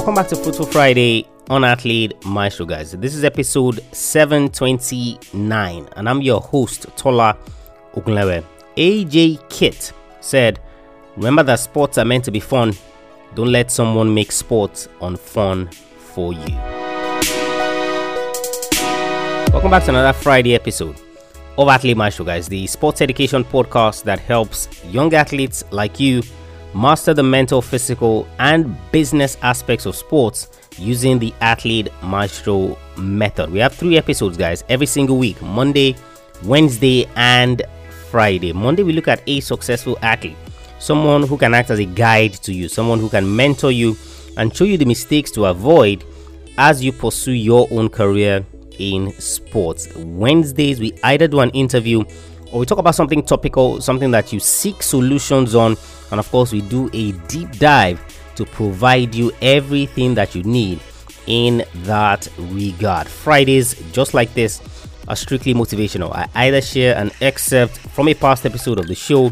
Welcome back to Fruitful Friday on Athlete Maestro, guys. This is episode 729, and I'm your host, Tola Ogunlewe. AJ Kitt said, Remember that sports are meant to be fun. Don't let someone make sports unfun for you. Welcome back to another Friday episode of Athlete Maestro, guys, the sports education podcast that helps young athletes like you master the mental, physical, and business aspects of sports using the Athlete Maestro method. We have three episodes, guys, every single week Monday, Wednesday, and Friday. Monday, we look at a successful athlete, someone who can act as a guide to you, someone who can mentor you and show you the mistakes to avoid as you pursue your own career in sports. Wednesdays, we either do an interview or we talk about something topical, something that you seek solutions on, and of course, we do a deep dive to provide you everything that you need in that regard. Fridays, just like this, are strictly motivational. I either share an excerpt from a past episode of the show,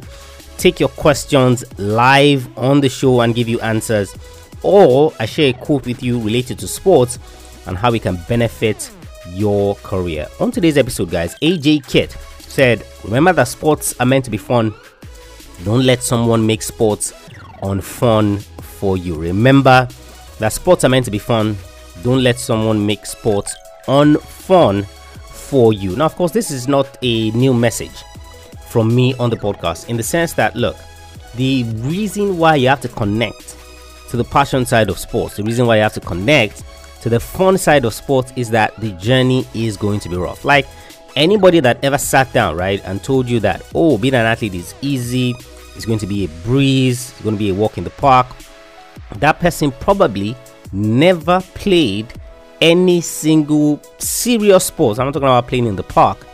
take your questions live on the show and give you answers, or I share a quote with you related to sports and how we can benefit your career. On today's episode, guys, AJ Kitt said, Remember that sports are meant to be fun. Don't let someone make sports unfun for you. Remember that sports are meant to be fun. Don't let someone make sports unfun for you. Now, of course, this is not a new message from me on the podcast in the sense that, look, the reason why you have to connect to the passion side of sports, the reason why you have to connect to the fun side of sports is that the journey is going to be rough. Like anybody that ever sat down, right, and told you that, oh, being an athlete is easy, it's going to be a breeze, it's going to be a walk in the park, that person probably never played any single serious sports. I'm not talking about playing in the park,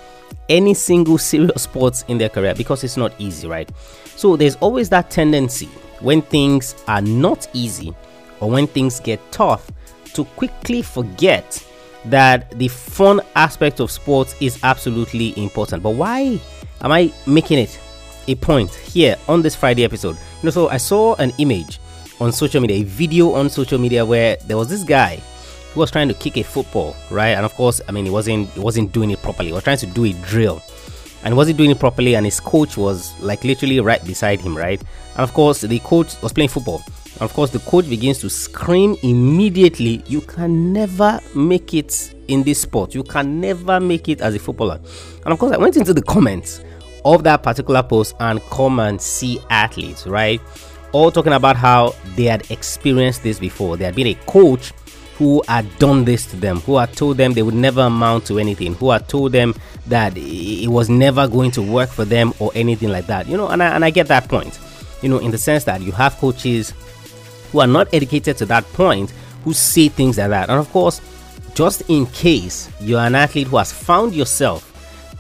any single serious sports in their career because it's not easy, right? So there's always that tendency when things are not easy or when things get tough to quickly forget that the fun aspect of sports is absolutely important. But why am I making it a point here on this Friday episode? You know, so I saw an image on social media, a video on social media where there was this guy who was trying to kick a football, right? And of course, I mean, he wasn't he wasn't doing it properly. He was trying to do a drill, and wasn't doing it properly. And his coach was like literally right beside him, right? And of course, the coach was playing football of course, the coach begins to scream immediately, You can never make it in this sport. You can never make it as a footballer. And of course, I went into the comments of that particular post and come and see athletes, right? All talking about how they had experienced this before. There had been a coach who had done this to them, who had told them they would never amount to anything, who had told them that it was never going to work for them or anything like that. You know, and I, and I get that point. You know, in the sense that you have coaches who are not educated to that point who say things like that. And of course, just in case you're an athlete who has found yourself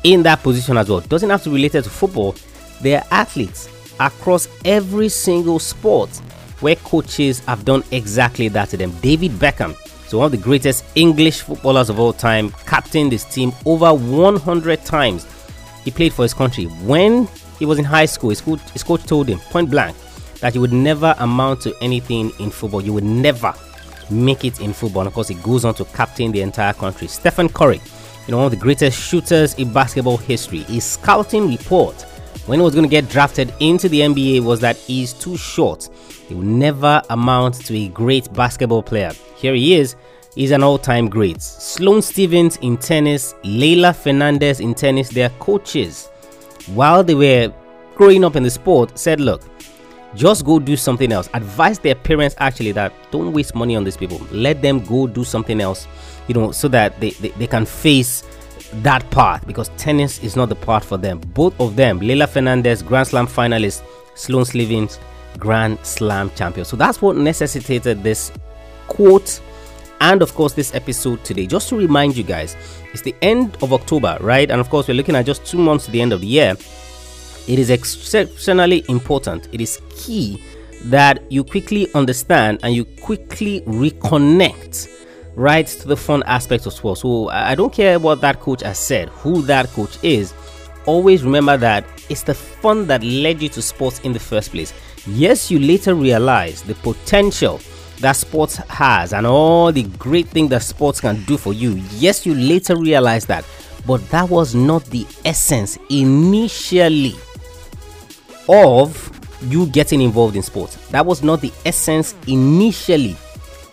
in that position as well, doesn't have to be related to football. There are athletes across every single sport where coaches have done exactly that to them. David Beckham, so one of the greatest English footballers of all time, captained his team over 100 times. He played for his country. When he was in high school, his coach, his coach told him point blank, that you would never amount to anything in football. You would never make it in football. And of course, it goes on to captain the entire country. Stephen Curry, you know, one of the greatest shooters in basketball history. His scouting report when he was going to get drafted into the NBA was that he's too short. He will never amount to a great basketball player. Here he is. He's an all-time great. Sloane Stevens in tennis, Leylah Fernandez in tennis, their coaches, while they were growing up in the sport, said, look, just go do something else. Advise their parents actually that don't waste money on these people. Let them go do something else, you know, so that they, they, they can face that path because tennis is not the path for them. Both of them, Leylah Fernandez, Grand Slam finalist, Sloane Stevens, Grand Slam champion. So that's what necessitated this quote and of course this episode today. Just to remind you guys, it's the end of October, right? And of course, we're looking at just two months to the end of the year it is exceptionally important. It is key that you quickly understand and you quickly reconnect right to the fun aspects of sports. So I don't care what that coach has said, who that coach is. Always remember that it's the fun that led you to sports in the first place. Yes, you later realize the potential that sports has and all the great thing that sports can do for you. Yes, you later realize that, but that was not the essence initially of you getting involved in sports. That was not the essence initially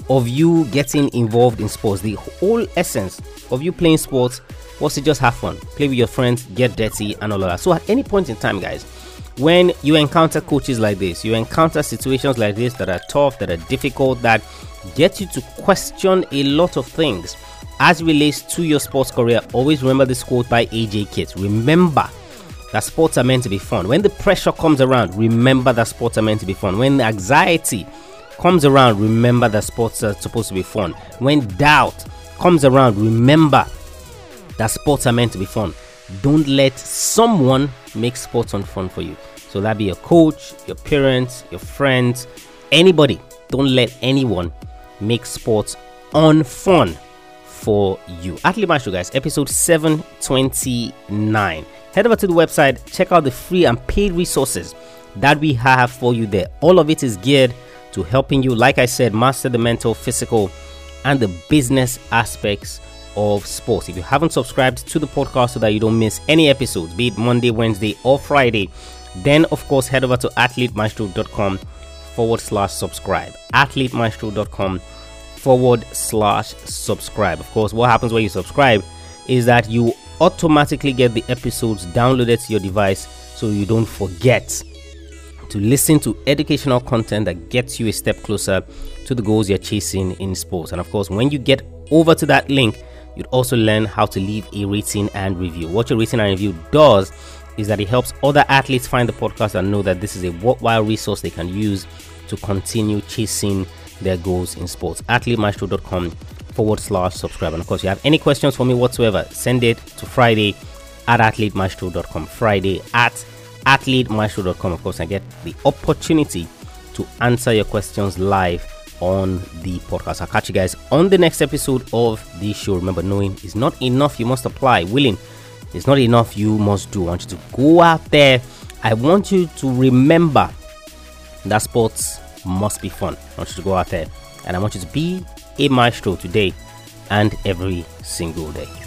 of you getting involved in sports. The whole essence of you playing sports was to just have fun, play with your friends, get dirty, and all of that. So, at any point in time, guys, when you encounter coaches like this, you encounter situations like this that are tough, that are difficult, that get you to question a lot of things as relates to your sports career. Always remember this quote by AJ Kitt. Remember that sports are meant to be fun. When the pressure comes around, remember that sports are meant to be fun. When the anxiety comes around, remember that sports are supposed to be fun. When doubt comes around, remember that sports are meant to be fun. Don't let someone make sports unfun for you. So that be your coach, your parents, your friends, anybody. Don't let anyone make sports unfun for you. Athlete Maestro, guys, episode 729 head over to the website, check out the free and paid resources that we have for you there. All of it is geared to helping you, like I said, master the mental, physical, and the business aspects of sports. If you haven't subscribed to the podcast so that you don't miss any episodes, be it Monday, Wednesday, or Friday, then of course head over to athletemaestro.com forward slash subscribe. Athletemaestro.com forward slash subscribe. Of course, what happens when you subscribe is that you automatically get the episodes downloaded to your device so you don't forget to listen to educational content that gets you a step closer to the goals you're chasing in sports. And of course, when you get over to that link, you'd also learn how to leave a rating and review. What your rating and review does is that it helps other athletes find the podcast and know that this is a worthwhile resource they can use to continue chasing their goals in sports. AthleteMaestro.com forward slash subscribe. And of course, you have any questions for me whatsoever, send it to Friday at athletemaestro.com. Friday at athletemaestro.com. Of course, I get the opportunity to answer your questions live on the podcast. I'll catch you guys on the next episode of the show. Remember, knowing is not enough, you must apply. Willing is not enough, you must do. I want you to go out there. I want you to remember that sports must be fun. I want you to go out there and I want you to be a maestro today and every single day.